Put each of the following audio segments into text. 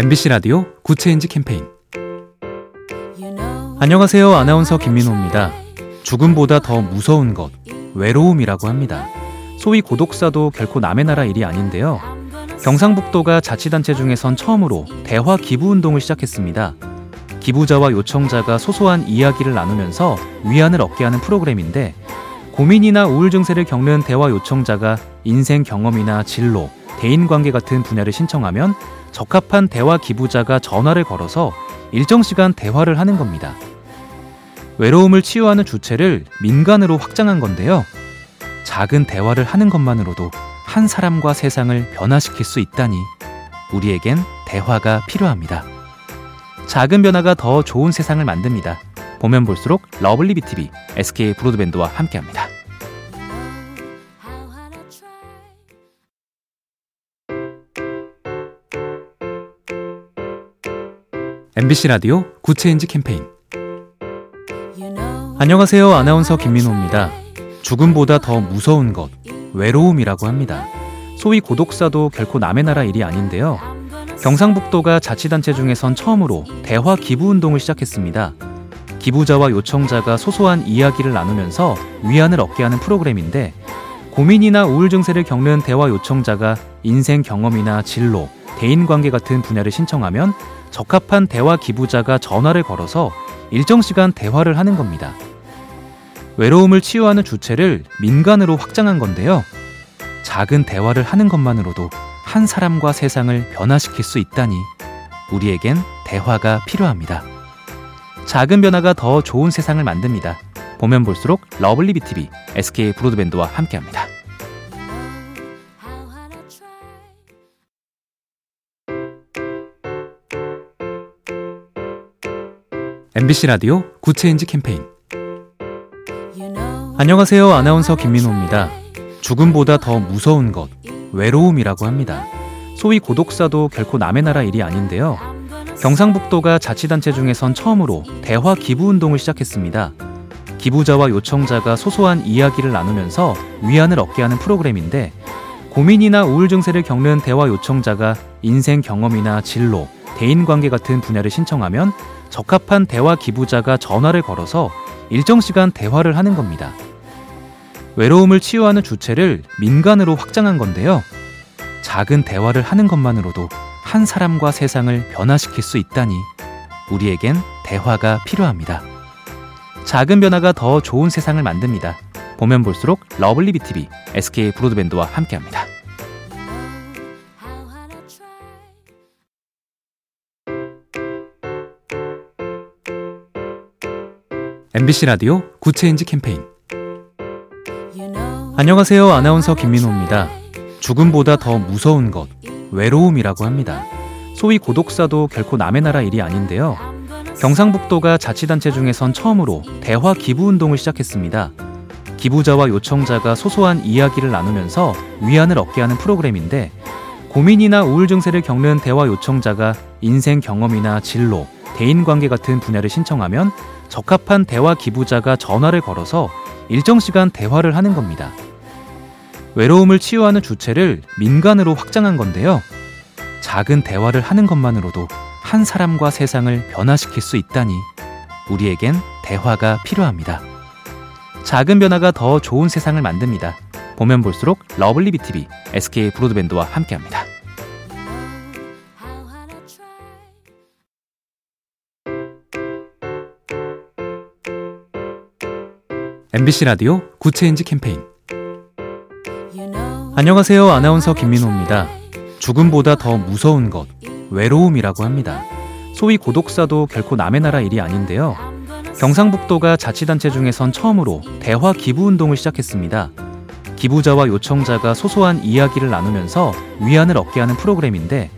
MBC 라디오 Good Change 캠페인 안녕하세요. 아나운서 김민호입니다. 죽음보다 더 무서운 것, 외로움이라고 합니다. 소위 고독사도 결코 남의 나라 일이 아닌데요. 경상북도가 자치단체 중에선 처음으로 대화 기부 운동을 시작했습니다. 기부자와 요청자가 소소한 이야기를 나누면서 위안을 얻게 하는 프로그램인데 고민이나 우울 증세를 겪는 대화 요청자가 인생 경험이나 진로, 대인 관계 같은 분야를 신청하면 적합한 대화 기부자가 전화를 걸어서 일정 시간 대화를 하는 겁니다. 외로움을 치유하는 주체를 민간으로 확장한 건데요. 작은 대화를 하는 것만으로도 한 사람과 세상을 변화시킬 수 있다니 우리에겐 대화가 필요합니다. 작은 변화가 더 좋은 세상을 만듭니다. 보면 볼수록 lovely B tv SK 브로드밴드와 함께합니다. MBC 라디오 Good Change 캠페인 안녕하세요. 아나운서 김민호입니다. 죽음보다 더 무서운 것, 외로움이라고 합니다. 소위 고독사도 결코 남의 나라 일이 아닌데요. 경상북도가 자치단체 중에선 처음으로 대화 기부 운동을 시작했습니다. 기부자와 요청자가 소소한 이야기를 나누면서 위안을 얻게 하는 프로그램인데 고민이나 우울 증세를 겪는 대화 요청자가 인생 경험이나 진로, 대인 관계 같은 분야를 신청하면 적합한 대화 기부자가 전화를 걸어서 일정 시간 대화를 하는 겁니다. 외로움을 치유하는 주체를 민간으로 확장한 건데요. 작은 대화를 하는 것만으로도 한 사람과 세상을 변화시킬 수 있다니 우리에겐 대화가 필요합니다. 작은 변화가 더 좋은 세상을 만듭니다. 보면 볼수록 lovely B tv SK 브로드밴드와 함께합니다. MBC 라디오 Good Change 캠페인 안녕하세요. 아나운서 김민호입니다. 죽음보다 더 무서운 것, 외로움이라고 합니다. 소위 고독사도 결코 남의 나라 일이 아닌데요. 경상북도가 자치단체 중에선 처음으로 대화 기부 운동을 시작했습니다. 기부자와 요청자가 소소한 이야기를 나누면서 위안을 얻게 하는 프로그램인데 고민이나 우울 증세를 겪는 대화 요청자가 인생 경험이나 진로, 대인 관계 같은 분야를 신청하면 적합한 대화 기부자가 전화를 걸어서 일정 시간 대화를 하는 겁니다. 외로움을 치유하는 주체를 민간으로 확장한 건데요. 작은 대화를 하는 것만으로도 한 사람과 세상을 변화시킬 수 있다니 우리에겐 대화가 필요합니다. 작은 변화가 더 좋은 세상을 만듭니다. 보면 볼수록 lovely B tv SK 브로드밴드와 함께합니다. MBC 라디오 Good Change 캠페인 안녕하세요. 아나운서 김민호입니다. 죽음보다 더 무서운 것, 외로움이라고 합니다. 소위 고독사도 결코 남의 나라 일이 아닌데요. 경상북도가 자치단체 중에선 처음으로 대화 기부 운동을 시작했습니다. 기부자와 요청자가 소소한 이야기를 나누면서 위안을 얻게 하는 프로그램인데 고민이나 우울 증세를 겪는 대화 요청자가 인생 경험이나 진로, 대인 관계 같은 분야를 신청하면 적합한 대화 기부자가 전화를 걸어서 일정 시간 대화를 하는 겁니다. 외로움을 치유하는 주체를 민간으로 확장한 건데요. 작은 대화를 하는 것만으로도 한 사람과 세상을 변화시킬 수 있다니 우리에겐 대화가 필요합니다. 작은 변화가 더 좋은 세상을 만듭니다. 보면 볼수록 lovely B tv SK 브로드밴드와 함께합니다. MBC 라디오 Good Change 캠페인 안녕하세요. 아나운서 김민호입니다. 죽음보다 더 무서운 것, 외로움이라고 합니다. 소위 고독사도 결코 남의 나라 일이 아닌데요. 경상북도가 자치단체 중에선 처음으로 대화 기부 운동을 시작했습니다. 기부자와 요청자가 소소한 이야기를 나누면서 위안을 얻게 하는 프로그램인데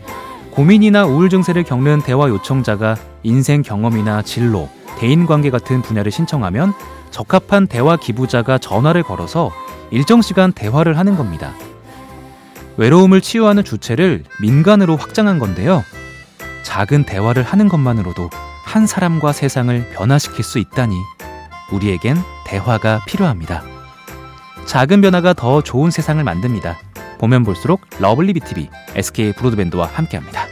고민이나 우울 증세를 겪는 대화 요청자가 인생 경험이나 진로, 대인 관계 같은 분야를 신청하면 적합한 대화 기부자가 전화를 걸어서 일정 시간 대화를 하는 겁니다. 외로움을 치유하는 주체를 민간으로 확장한 건데요. 작은 대화를 하는 것만으로도 한 사람과 세상을 변화시킬 수 있다니 우리에겐 대화가 필요합니다. 작은 변화가 더 좋은 세상을 만듭니다. 보면 볼수록 lovely B tv SK 브로드밴드와 함께합니다.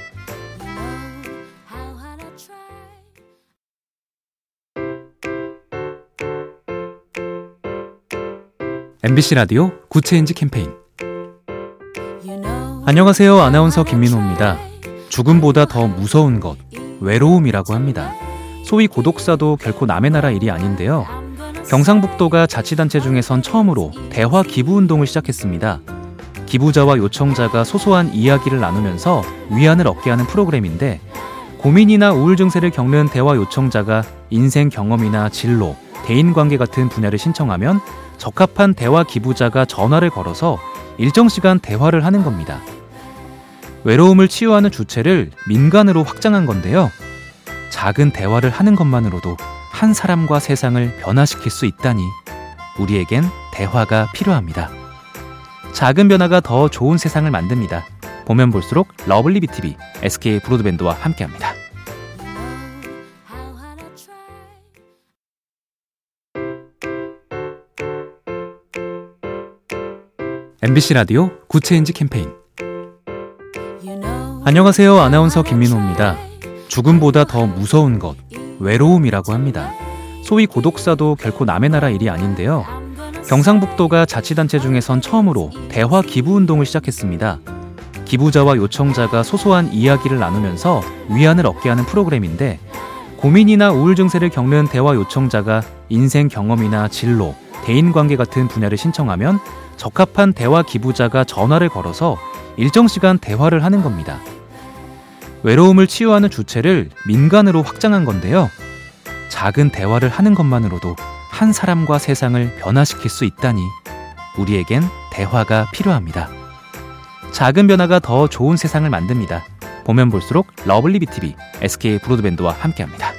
MBC 라디오 Good Change 캠페인 안녕하세요. 아나운서 김민호입니다. 죽음보다 더 무서운 것, 외로움이라고 합니다. 소위 고독사도 결코 남의 나라 일이 아닌데요. 경상북도가 자치단체 중에선 처음으로 대화 기부 운동을 시작했습니다. 기부자와 요청자가 소소한 이야기를 나누면서 위안을 얻게 하는 프로그램인데 고민이나 우울 증세를 겪는 대화 요청자가 인생 경험이나 진로, 대인 관계 같은 분야를 신청하면 적합한 대화 기부자가 전화를 걸어서 일정 시간 대화를 하는 겁니다. 외로움을 치유하는 주체를 민간으로 확장한 건데요. 작은 대화를 하는 것만으로도 한 사람과 세상을 변화시킬 수 있다니 우리에겐 대화가 필요합니다. 작은 변화가 더 좋은 세상을 만듭니다. 보면 볼수록 lovely B tv SK 브로드밴드와 함께합니다. MBC 라디오 Good Change 캠페인 안녕하세요. 아나운서 김민호입니다. 죽음보다 더 무서운 것, 외로움이라고 합니다. 소위 고독사도 결코 남의 나라 일이 아닌데요. 경상북도가 자치단체 중에선 처음으로 대화 기부 운동을 시작했습니다. 기부자와 요청자가 소소한 이야기를 나누면서 위안을 얻게 하는 프로그램인데 고민이나 우울 증세를 겪는 대화 요청자가 인생 경험이나 진로, 대인 관계 같은 분야를 신청하면 적합한 대화 기부자가 전화를 걸어서 일정 시간 대화를 하는 겁니다. 외로움을 치유하는 주체를 민간으로 확장한 건데요. 작은 대화를 하는 것만으로도 한 사람과 세상을 변화시킬 수 있다니 우리에겐 대화가 필요합니다. 작은 변화가 더 좋은 세상을 만듭니다. 보면 볼수록 lovely B tv SK 브로드밴드와 함께합니다.